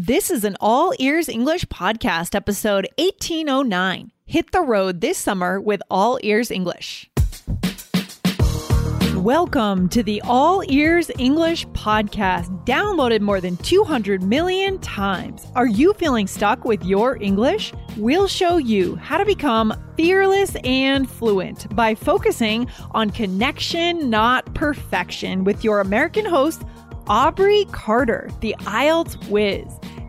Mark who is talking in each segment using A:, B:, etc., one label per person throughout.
A: This is an all ears English podcast, episode 1809. Hit the road this summer with All Ears English. Welcome to the All Ears English podcast, downloaded more than 200 million times. Are you feeling stuck with your English? We'll show you how to become fearless and fluent by focusing on connection, not perfection, with your American host, Aubrey Carter, the IELTS whiz,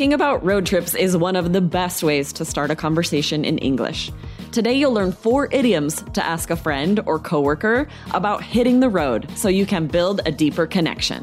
B: Asking about road trips is one of the best ways to start a conversation in English. Today, you'll learn four idioms to ask a friend or coworker about hitting the road so you can build a deeper connection.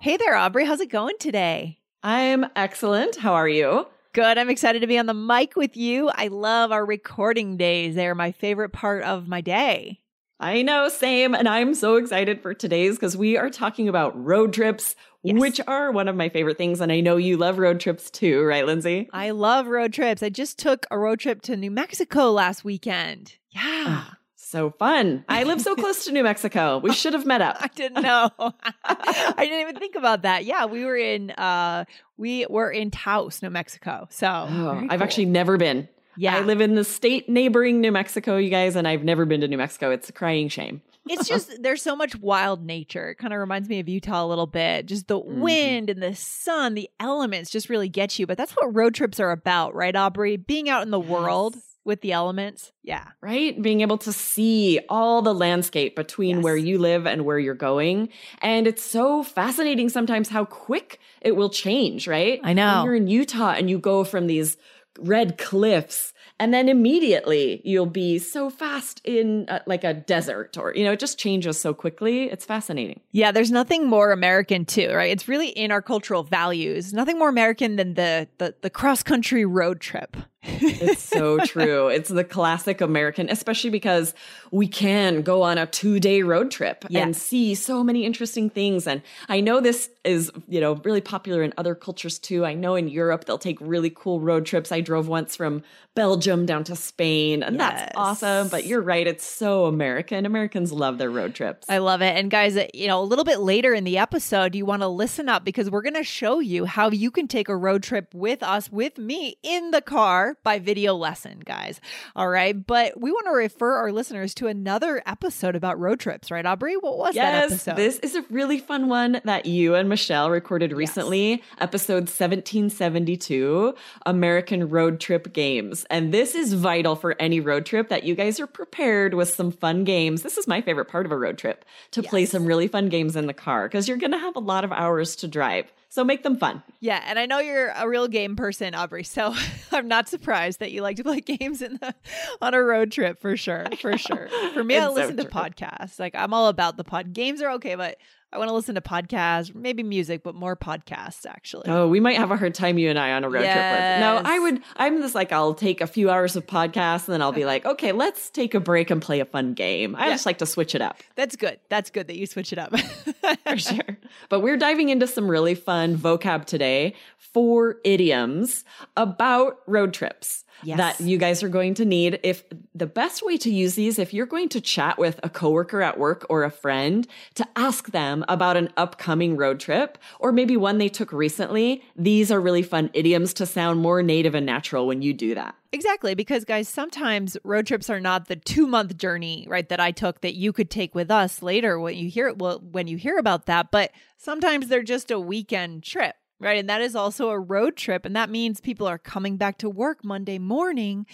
A: Hey there, Aubrey. How's it going today?
B: I'm excellent. How are you?
A: Good. I'm excited to be on the mic with you. I love our recording days. They're my favorite part of my day.
B: I know, same. And I'm so excited for today's because we are talking about road trips,
A: Yes.
B: which are one of my favorite things. And I know you love road trips too, right, Lindsay?
A: I love road trips. I just took a road trip to New Mexico last weekend. Yeah.
B: Ah, So fun. I live so close to New Mexico. We should have met up.
A: I didn't know. I didn't even think about that. Yeah, we were in uh we were in Taos, New Mexico. So
B: Oh, I've actually never been.
A: Yeah.
B: I live in the state neighboring New Mexico, you guys, and I've never been to New Mexico. It's a crying shame.
A: it's just there's so much wild nature. It kind of reminds me of Utah a little bit. Just the
B: Mhm.
A: wind and the sun, the elements just really get you. But that's what road trips are about, right, Aubrey? Being out in the world
B: Yes.
A: With the elements. Yeah.
B: Right? Being able to see all the landscape between
A: Yes.
B: where you live and where you're going. And it's so fascinating sometimes how quick it will change, right?
A: I know.
B: When you're in Utah and you go from these red cliffs and then immediately you'll be so fast in uh, like a desert or you know it just changes so quickly it's fascinating
A: Yeah, there's nothing more American too, right? It's really in our cultural values. Nothing more American than the the, the cross country road trip.
B: It's so true. It's the classic American, especially because we can go on a two day road trip
A: Yeah.
B: and see so many interesting things. And I know this is, you know, really popular in other cultures too. I know in Europe, they'll take really cool road trips. I drove once from Belgium down to Spain, and
A: Yes.
B: that's awesome. But you're right. It's so American. Americans love their road trips.
A: I love it. And guys, uh, you know, a little bit later in the episode, you want to listen up because we're going to show you how you can take a road trip with us, with me in the car by video lesson, guys. All right. But we want to refer our listeners to another episode about road trips, right, Aubrey? What was that episode?
B: this is a really fun one that you and Michelle recorded recently, episode 1772, American Road Trip Games. And this is vital for any road trip that you guys are prepared with some fun games. This is my favorite part of a road trip to play some really fun games in the car because you're going to have a lot of hours to drive. So make them fun.
A: Yeah, and I know you're a real game person, Aubrey. So I'm not surprised that you like to play games in the on a road trip for sure, for sure. For me, I
B: It's so
A: listen to podcasts. Like I'm all about the pod. Games are okay, but I want to listen to podcasts, maybe music, but more podcasts actually.
B: Oh, we might have a hard time, you and I, on a road trip. No, I would, I'm just like, I'll take a few hours of podcasts and then I'll be like, okay, let's take a break and play a fun game. I
A: Yeah.
B: just like to switch it up.
A: That's good. That's good that you switch it up.
B: for sure. But we're diving into some really fun vocab today, four idioms about road trips.
A: Yes.
B: that you guys are going to need. If the best way to use these, if you're going to chat with a coworker at work or a friend to ask them about an upcoming road trip or maybe one they took recently, these are really fun idioms to sound more native and natural when you do that.
A: Exactly, because guys, sometimes road trips are not the two month journey, right? That I took that you could take with us later when you hear well when you hear about that. But sometimes they're just a weekend trip, right? And that is also a road trip, and that means people are coming back to work Monday morning.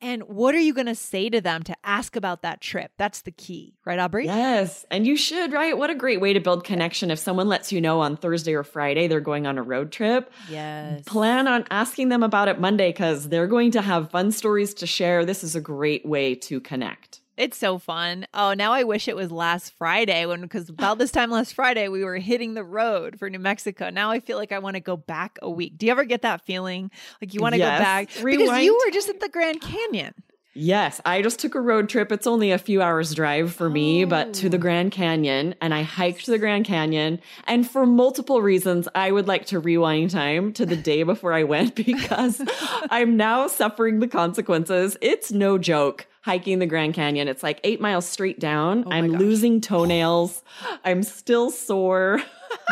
A: And what are you going to say to them to ask about that trip? That's the key, right, Aubrey?
B: Yes. And you should, right? What a great way to build connection. If someone lets you know on Thursday or Friday they're going on a road trip,
A: Yes.
B: plan on asking them about it Monday because they're going to have fun stories to share. This is a great way to connect.
A: It's so fun. Oh, now I wish it was last Friday when because about this time last Friday we were hitting the road for New Mexico. Now I feel like I want to go back a week. Do you ever get that feeling like you want to
B: Yes.
A: go back because you were just at the Grand Canyon?
B: Yes, I just took a road trip. It's only a few hours drive for me, but to the oh. Grand Canyon and I hiked the Grand Canyon. And for multiple reasons, I would like to rewind time to the day before I went because I'm now suffering the consequences. It's no joke hiking the Grand Canyon. It's like eight miles straight down.
A: Oh my
B: I'm
A: gosh.
B: losing toenails. I'm still sore.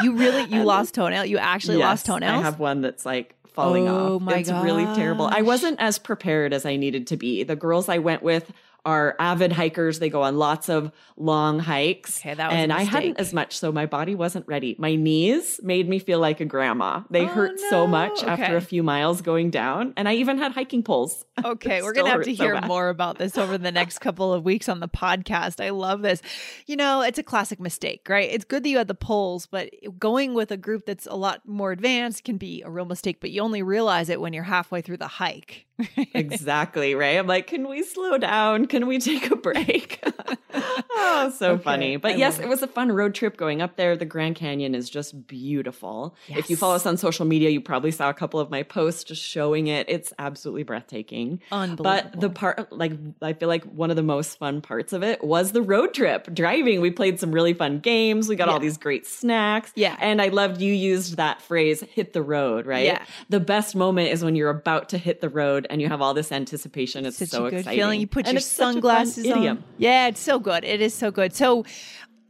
A: You really you lost toenail. You actually lost
B: Yes,
A: toenails.
B: I have one that's like falling
A: Oh
B: off.
A: my
B: it's really terrible. I wasn't as prepared as I needed to be. The girls I went with are avid hikers. They go on lots of long hikes.
A: Okay, that was
B: and I hadn't as much, so my body wasn't ready. My knees made me feel like a grandma. They
A: Oh,
B: hurt so much
A: no.
B: after a few miles going down. And I even had hiking poles.
A: Okay, we're going to have to
B: so
A: hear more about this over the next couple of weeks on the podcast. I love this. You know, it's a classic mistake, right? It's good that you had the poles, but going with a group that's a lot more advanced can be a real mistake, but you only realize it when you're halfway through the hike.
B: exactly right? I'm like can we slow down? Can we take a break oh so
A: Okay,
B: funny but
A: I
B: yes
A: love
B: it was a fun road trip going up there the grand canyon is just beautiful if you follow us on social media you probably saw a couple of my posts just showing it it's absolutely breathtaking
A: Unbelievable.
B: but the part like i feel like one of the most fun parts of it was the road trip driving we played some really fun games we got all these great snacks
A: Yeah.
B: and i loved you used that phrase hit the road right
A: Yeah.
B: the best moment is when you're about to hit the road and you have all this anticipation. It's so
A: a good
B: exciting.
A: feeling. You put
B: And
A: your sunglasses
B: idiom.
A: on. Yeah, it's so good. It is so good. So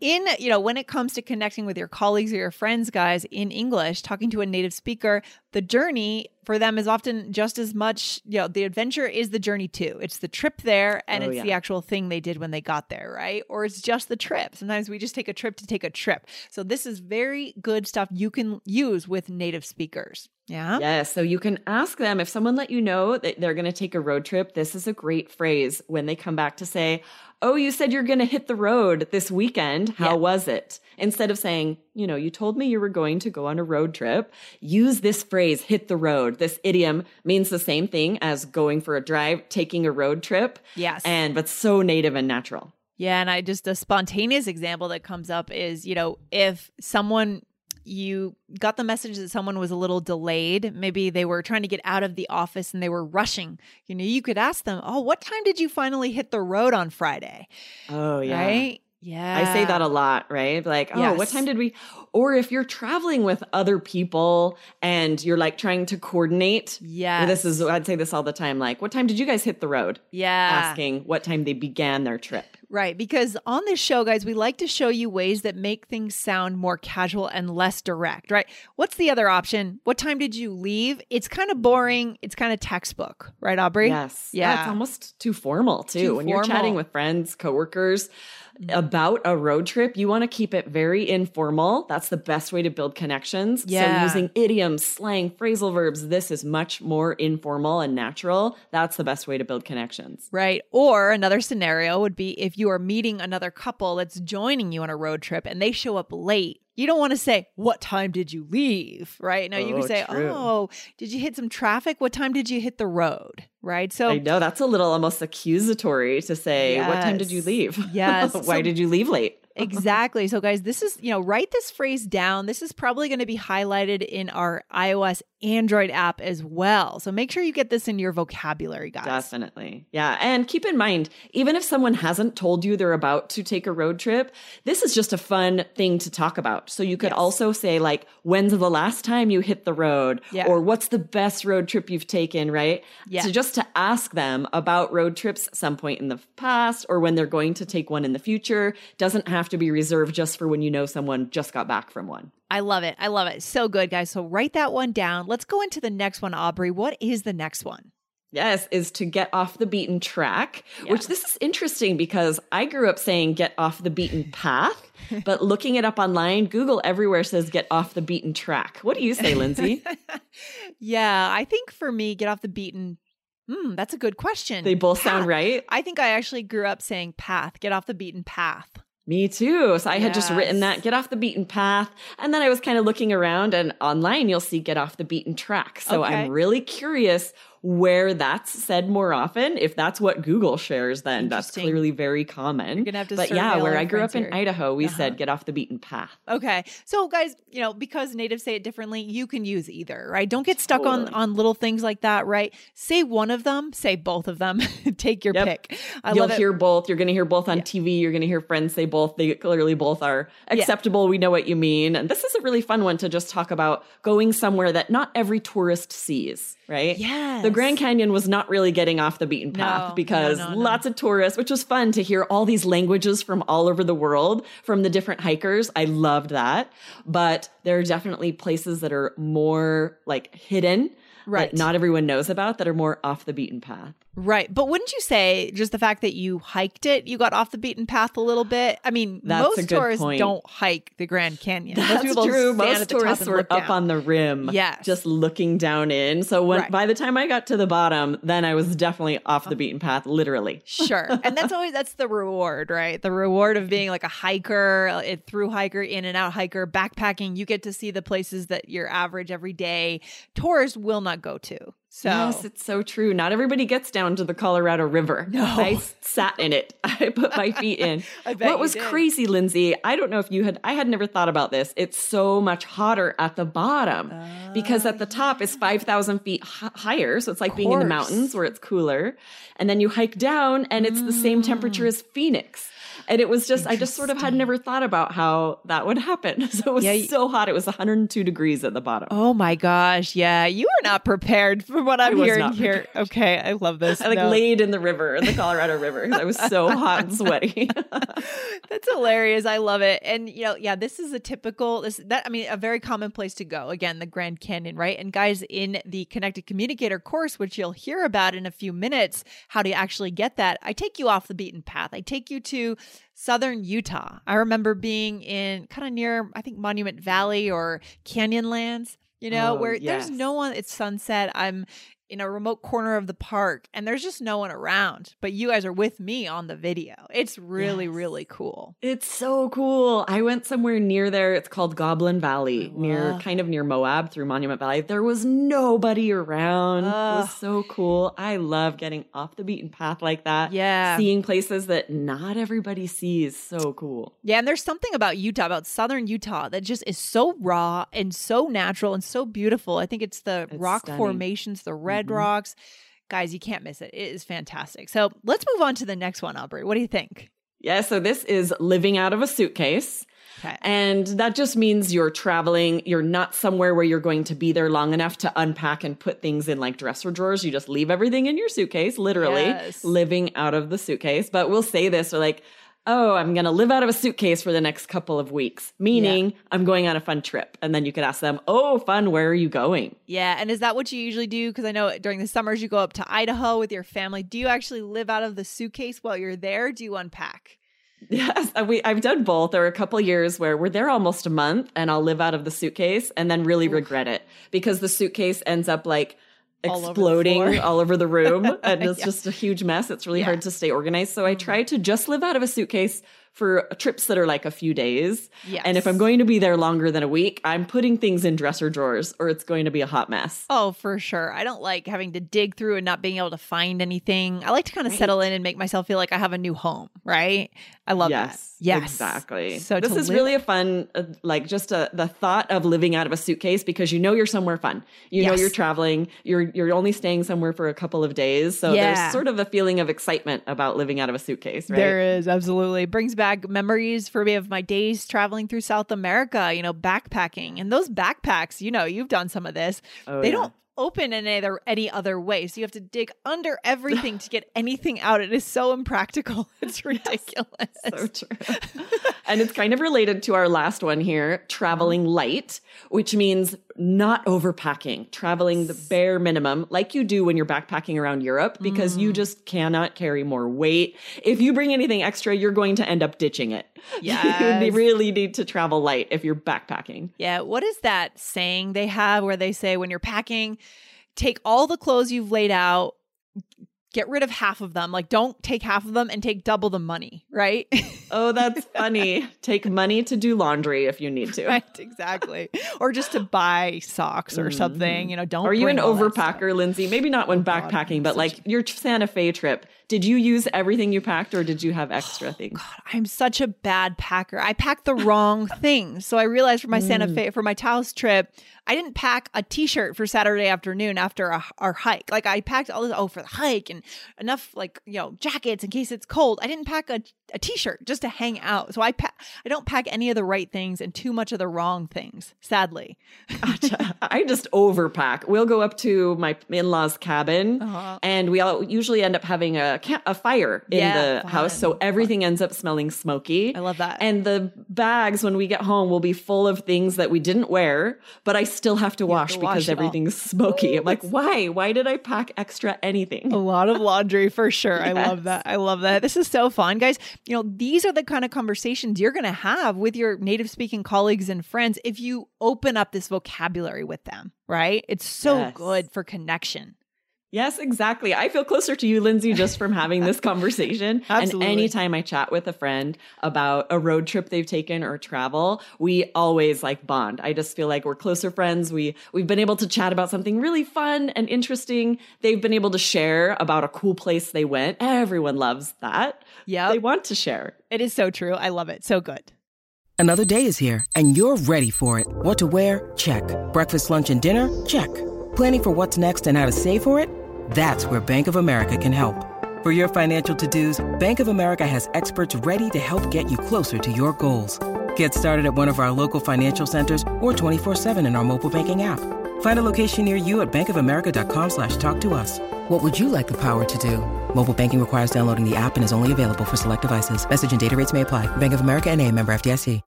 A: in you know when it comes to connecting with your colleagues or your friends guys in english talking to a native speaker the journey for them is often just as much you know the adventure is the journey too it's the trip there and
B: Oh,
A: it's
B: yeah.
A: the actual thing they did when they got there right or it's just the trip sometimes we just take a trip to take a trip so this is very good stuff you can use with native speakers yeah
B: Yes. So you can ask them if someone let you know that they're going to take a road trip. This is a great phrase when they come back to say, Oh, you said you're going to hit the road this weekend. How
A: Yeah.
B: was it? Instead of saying, You know, you told me you were going to go on a road trip, use this phrase, hit the road. This idiom means the same thing as going for a drive, taking a road trip.
A: Yes.
B: And, but so native and natural.
A: Yeah, and I just a spontaneous example that comes up is, you know, if someone you got the message that someone was a little delayed, maybe they were trying to get out of the office and they were rushing, you know, you could ask them, "Oh, what time did you finally hit the road on Friday?"
B: Oh, yeah.
A: Right? Yeah.
B: I say that a lot, right? Like, oh, what time did we? Or if you're traveling with other people and you're like trying to coordinate.
A: Yeah.
B: This is, I'd say this all the time. Like, what time did you guys hit the road?
A: Yeah.
B: Asking what time they began their trip.
A: Right, because on this show, guys, we like to show you ways that make things sound more casual and less direct, right? What's the other option? What time did you leave? It's kind of boring. It's kind of textbook, right, Aubrey?
B: Yes.
A: Yeah.
B: It's almost too formal, too.
A: Too
B: when you're chatting with friends, coworkers mm. about a road trip, you want to keep it very informal. That's the best way to build connections.
A: Yeah.
B: So using idioms, slang, phrasal verbs, this is much more informal and natural. That's the best way to build connections.
A: Right. Or another scenario would be if you are meeting another couple that's joining you on a road trip and they show up late. You don't want to say, What time did you leave? Right. Now you can
B: Oh,
A: say,
B: true.
A: Oh, did you hit some traffic? What time did you hit the road? Right. So
B: I know that's a little almost accusatory to say, what time did you
A: Yes.
B: leave?
A: Yes.
B: Why
A: So-
B: did you leave late?
A: exactly. So, guys, this is, you know, write this phrase down. This is probably going to be highlighted in our iOS Android app as well. So make sure you get this in your vocabulary, guys.
B: Definitely. Yeah. And keep in mind, even if someone hasn't told you they're about to take a road trip, this is just a fun thing to talk about. So you could yes. also say, like, when's the last time you hit the road? Yeah. Or what's the best road trip you've taken, right? Yeah. So just to ask them about road trips some point in the past or when they're going to take one in the future doesn't have to be reserved just for when you know someone just got back from one.
A: I love it. I love it. So good, guys. So write that one down. Let's go into the next one, Aubrey. What is the next one?
B: Yes, is to get off the beaten track, yeah. which this is interesting because I grew up saying get off the beaten path, but looking it up online, Google everywhere says get off the beaten track. What do you say, Lindsay?
A: yeah, I think for me, get off the beaten Hmm, that's a good question.
B: They both path. sound right.
A: I think I actually grew up saying path, get off the beaten path.
B: Me too. So I yes. had just written that get off the beaten path. And then I was kind of looking around and online you'll see get off the beaten track. So okay. I'm really curious where that's said more often. If that's what Google shares, then that's clearly very common. You're gonna have to but yeah, where I grew up here. in Idaho, we uh-huh. said get off the beaten path.
A: Okay. So guys, you know, because natives say it differently, you can use either, right? Don't get stuck totally. on on little things like that, right? Say one of them, say both of them. Take your yep. pick.
B: I You'll hear both. You're gonna hear both on yeah. TV. You're gonna hear friends say both. They clearly both are acceptable. Yeah. We know what you mean. And this is a really fun one to just talk about going somewhere that not every tourist sees right?
A: Yeah.
B: The Grand Canyon was not really getting off the beaten path no, because no, no, lots of tourists, which was fun to hear all these languages from all over the world from the different hikers. I loved that. But there are definitely places that are more like hidden right. that not everyone knows about that are more off the beaten path.
A: Right. But wouldn't you say just the fact that you hiked it, you got off the beaten path a little bit? I mean, That's most tourists point. don't hike the Grand Canyon.
B: That's most true. Most tourists were up down. on the rim,
A: yes.
B: just looking down in. So when right. by the time I got to the bottom, then I was definitely off the beaten path, literally.
A: Sure. and that's always that's the reward, right? The reward of being like a hiker, a through hiker, in and out hiker, backpacking. You get to see the places that your average everyday tourist will not go to. So
B: yes, it's so true. Not everybody gets down to the Colorado River.
A: No,
B: I sat in it. I put my feet in. what was
A: did.
B: crazy, Lindsay? I don't know if you had. I had never thought about this. It's so much hotter at the bottom uh, because at the top is five thousand feet h- higher. So it's like being in the mountains where it's cooler, and then you hike down, and it's mm. the same temperature as Phoenix. And it was just, I just sort of had never thought about how that would happen. So it was yeah, so hot. It was 102 degrees at the bottom.
A: Oh my gosh. Yeah. You are not prepared for what I'm hearing here. Okay. I love this.
B: I like no. laid in the river, the Colorado River. I was so hot and sweaty.
A: That's hilarious. I love it. And, you know, yeah, this is a typical, this, that, I mean, a very common place to go. Again, the Grand Canyon, right? And guys, in the Connected Communicator course, which you'll hear about in a few minutes, how to actually get that, I take you off the beaten path. I take you to southern Utah. I remember being in kind of near, I think, Monument Valley or Canyonlands, you know, oh, where yes. there's no one, it's sunset. I'm in a remote corner of the park and there's just no one around, but you guys are with me on the video. It's really, yes. really cool.
B: It's so cool. I went somewhere near there. It's called Goblin Valley, near kind of near Moab through Monument Valley. There was nobody around. It was so cool. I love getting off the beaten path like that.
A: Yeah.
B: Seeing places that not everybody sees. So cool.
A: Yeah. And there's something about Utah, about southern Utah, that just is so raw and so natural and so beautiful. I think it's the it's rock stunning. formations, the red mm-hmm. rocks. Guys, you can't miss it. It is fantastic. So let's move on to the next one, Aubrey. What do you think?
B: Yeah, so this is living out of a suitcase. Okay. And that just means you're traveling. You're not somewhere where you're going to be there long enough to unpack and put things in like dresser drawers. You just leave everything in your suitcase, literally yes. living out of the suitcase. But we'll say this, we're like, oh, I'm going to live out of a suitcase for the next couple of weeks, meaning yeah. I'm going on a fun trip. And then you could ask them, oh, fun, where are you going?
A: Yeah. And is that what you usually do? Because I know during the summers you go up to Idaho with your family. Do you actually live out of the suitcase while you're there? Do you unpack?
B: Yes, we I've done both. There were a couple years where we're there almost a month and I'll live out of the suitcase and then really Oof. regret it because the suitcase ends up like exploding all over, all over the room and it's yeah. just a huge mess. It's really yeah. hard to stay organized. So I mm-hmm. try to just live out of a suitcase for trips that are like a few days.
A: Yes.
B: And if I'm going to be there longer than a week, I'm putting things in dresser drawers or it's going to be a hot mess.
A: Oh, for sure. I don't like having to dig through and not being able to find anything. I like to kind of settle in and make myself feel like I have a new home, right? I love
B: yes,
A: that. Yes.
B: Exactly.
A: So
B: this is
A: live-
B: really a fun, uh, like just a, the thought of living out of a suitcase because you know you're somewhere fun. You know you're traveling. You're you're only staying somewhere for a couple of days, so
A: Yeah.
B: there's sort of a feeling of excitement about living out of a suitcase, right?
A: There is absolutely brings back memories for me of my days traveling through South America, you know, backpacking. And those backpacks, you know, you've done some of this.
B: Oh,
A: they
B: yeah.
A: don't open in any other, any other way. So you have to dig under everything to get anything out. It is so impractical. It's ridiculous.
B: so true. and it's kind of related to our last one here traveling mm-hmm. light, which means not overpacking, traveling the bare minimum, like you do when you're backpacking around Europe, because you mm. just cannot carry more weight. If you bring anything extra, you're going to end up ditching it.
A: Yes.
B: you really need to travel light if you're backpacking.
A: Yeah. What is that saying they have where they say when you're packing, take all the clothes you've laid out, get rid of half of them. Like don't take half of them and take double the money, right?
B: Oh, that's funny. Take money to do laundry if you need to.
A: right, exactly. or just to buy socks or something. You know, don't
B: Are you an
A: all that stuff.
B: overpacker, Lindsay? Maybe not when
A: God,
B: backpacking, but like your Santa Fe trip. Did you use everything you packed or did you have extra things?
A: God, I'm such a bad packer. I packed the wrong things. So I realized for my Santa
B: Mm.
A: Fe, for my Taos trip, I didn't pack a t-shirt for Saturday afternoon after a, our hike. Like I packed all this, oh, for the hike and enough like, you know, jackets in case it's cold. I didn't pack a, a t-shirt just to hang out. So I pack, I don't pack any of the right things and too much of the wrong things, sadly.
B: Gotcha. I just overpack. We'll go up to my in-laws' cabin,
A: Uh-huh.
B: and we all usually end up having a ca- a fire in
A: Yeah,
B: the house, so
A: fun,
B: everything ends up smelling smoky.
A: I love that.
B: And the bags when we get home will be full of things that we didn't wear, but I still have to wash
A: to
B: because
A: wash all.
B: everything's smoky. I'm like, why? Why did I pack extra anything?
A: A lot of laundry for sure. I love that. I love that. This is so fun, guys. You know, these are the kind of conversations you're going to have with your native speaking colleagues and friends if you open up this vocabulary with them, right? It's so
B: Yes.
A: good for connection.
B: Yes, exactly. I feel closer to you, Lindsay, just from having this conversation.
A: Absolutely.
B: and anytime I chat with a friend about a road trip they've taken or travel, we always like bond. I just feel like we're closer friends. We we've been able to chat about something really fun and interesting. They've been able to share about a cool place they went. Everyone loves that.
A: Yeah.
B: They want to share.
A: It is so true. I love it. So good.
C: Another day is here, and you're ready for it. What to wear? Check. Breakfast, lunch, and dinner? Check. Planning for what's next and how to save for it? That's where Bank of America can help. For your financial to-dos, Bank of America has experts ready to help get you closer to your goals. Get started at one of our local financial centers or 24-7 in our mobile banking app. Find a location near you at bankofamerica.com slash talk to us. What would you like the power to do? Mobile banking requires downloading the app and is only available for select devices. Message and data rates may apply. Bank of America and a member FDIC.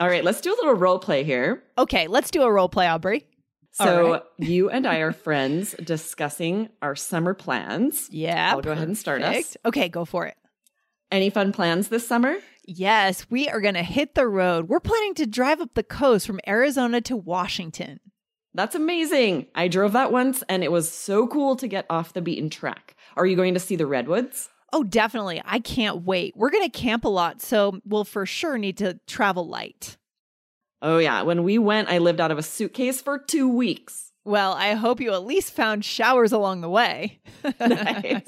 B: All right, let's do a little role play here.
A: Okay, let's do a role play, Aubrey.
B: So
A: right.
B: you and I are friends discussing our summer plans.
A: Yeah.
B: I'll go ahead and start us.
A: Okay, go for it.
B: Any fun plans this summer?
A: Yes, we are going to hit the road. We're planning to drive up the coast from Arizona to Washington.
B: That's amazing. I drove that once and it was so cool to get off the beaten track. Are you going to see the redwoods?
A: Oh, definitely. I can't wait. We're going to camp a lot, so we'll for sure need to travel light.
B: Oh, yeah. When we went, I lived out of a suitcase for two weeks.
A: Well, I hope you at least found showers along the way.
B: nice.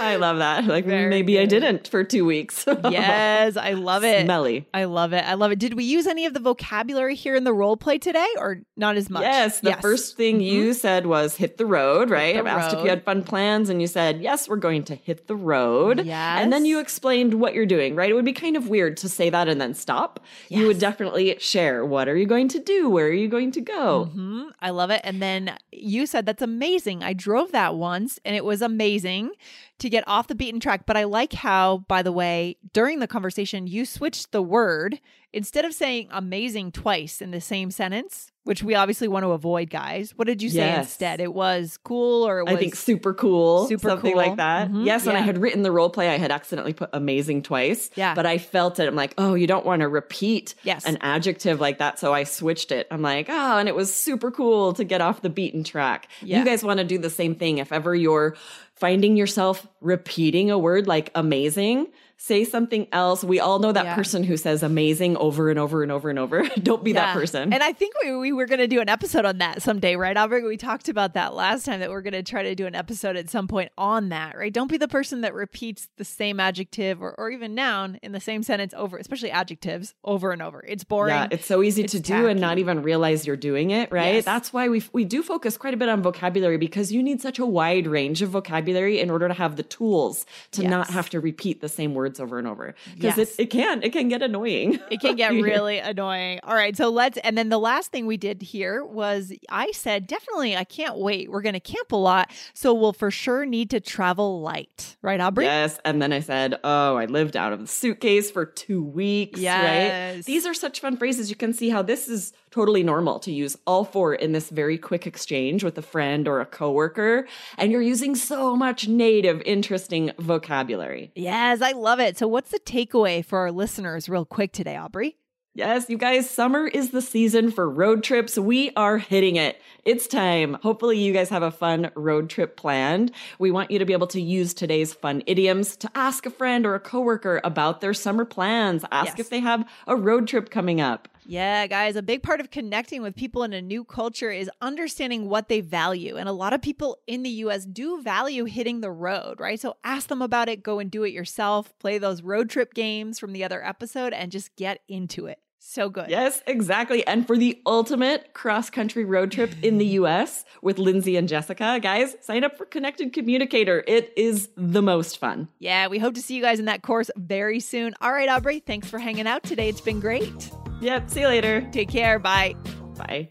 B: I love that. Like
A: Very
B: maybe I didn't for two weeks.
A: yes, I love it.
B: Smelly.
A: I love it. I love it. Did we use any of the vocabulary here in the role play today or not as much?
B: Yes, the first thing you said was hit the road, right?
A: Mm-hmm. the
B: I asked if you had fun plans and you said, yes, we're going to hit the road. And then you explained what you're doing, right? It would be kind of weird to say that and then stop. Yes. You would definitely share what are you going to do? Where are you going to go?
A: hmm I love it. And then you said that's amazing. I drove that once and it was amazing to get off the beaten track. But I like how, by the way, during the conversation, you switched the word instead of saying amazing twice in the same sentence, which we obviously want to avoid, guys. What did you say
B: Yes.
A: instead? It was cool or it was
B: I think super cool,
A: super
B: something
A: cool.
B: like that.
A: Mhm,
B: Yes, and I had written the role play, I had accidentally put amazing twice.
A: Yeah.
B: but I felt it. I'm like, oh, you don't want to repeat
A: Yes.
B: an adjective like that, so I switched it. I'm like, oh, and it was super cool to get off the beaten track.
A: Yeah.
B: You guys want to do the same thing. If ever you're finding yourself repeating a word like amazing, say something else. We all know that
A: Yeah.
B: person who says amazing over and over and over and over. Don't be that person.
A: And I think we, we were going to do an episode on that someday, right, Aubrey? We talked about that last time that we're going to try to do an episode at some point on that, right? Don't be the person that repeats the same adjective or, or even noun in the same sentence over, especially adjectives, over and over. It's boring.
B: Yeah, it's so easy
A: It's
B: to do and not even realize you're doing it, right?
A: Yes.
B: That's why we we do focus quite a bit on vocabulary because you need such a wide range of vocabulary in order to have the tools to not have to repeat the same words over and over. Because
A: Yes.
B: it, it can it can get annoying.
A: It can get really annoying. All right, so let's and then the last thing we did here was I said definitely I can't wait. We're going to camp a lot, so we'll for sure need to travel light. Right, Aubrey?
B: Yes. And then I said, Oh, I lived out of the suitcase for two weeks.
A: Yes.
B: Right. These are such fun phrases. You can see how this is totally normal to use all four in this very quick exchange with a friend or a coworker. And you're using so much native, interesting vocabulary.
A: Yes, I love it. So what's the takeaway for our listeners real quick today, Aubrey?
B: Yes, you guys, summer is the season for road trips. We are hitting it. It's time. Hopefully, you guys have a fun road trip planned. We want you to be able to use today's fun idioms to ask a friend or a coworker about their summer plans. Ask
A: Yes.
B: if they have a road trip coming up.
A: Yeah, guys, a big part of connecting with people in a new culture is understanding what they value. And a lot of people in the US do value hitting the road, right? So ask them about it, go and do it yourself, play those road trip games from the other episode, and just get into it. So good.
B: Yes, exactly. And for the ultimate cross country road trip in the US with Lindsay and Jessica, guys, sign up for Connected Communicator. It is the most fun.
A: Yeah, we hope to see you guys in that course very soon. All right, Aubrey, thanks for hanging out today. It's been great.
B: Yep. See you later.
A: Take care. Bye.
B: Bye.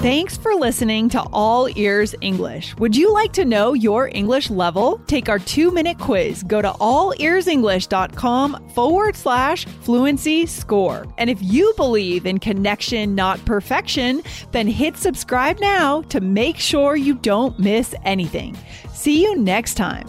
A: Thanks for listening to All Ears English. Would you like to know your English level? Take our two minute quiz. Go to allearsenglish.com forward slash fluency score. And if you believe in connection, not perfection, then hit subscribe now to make sure you don't miss anything. See you next time.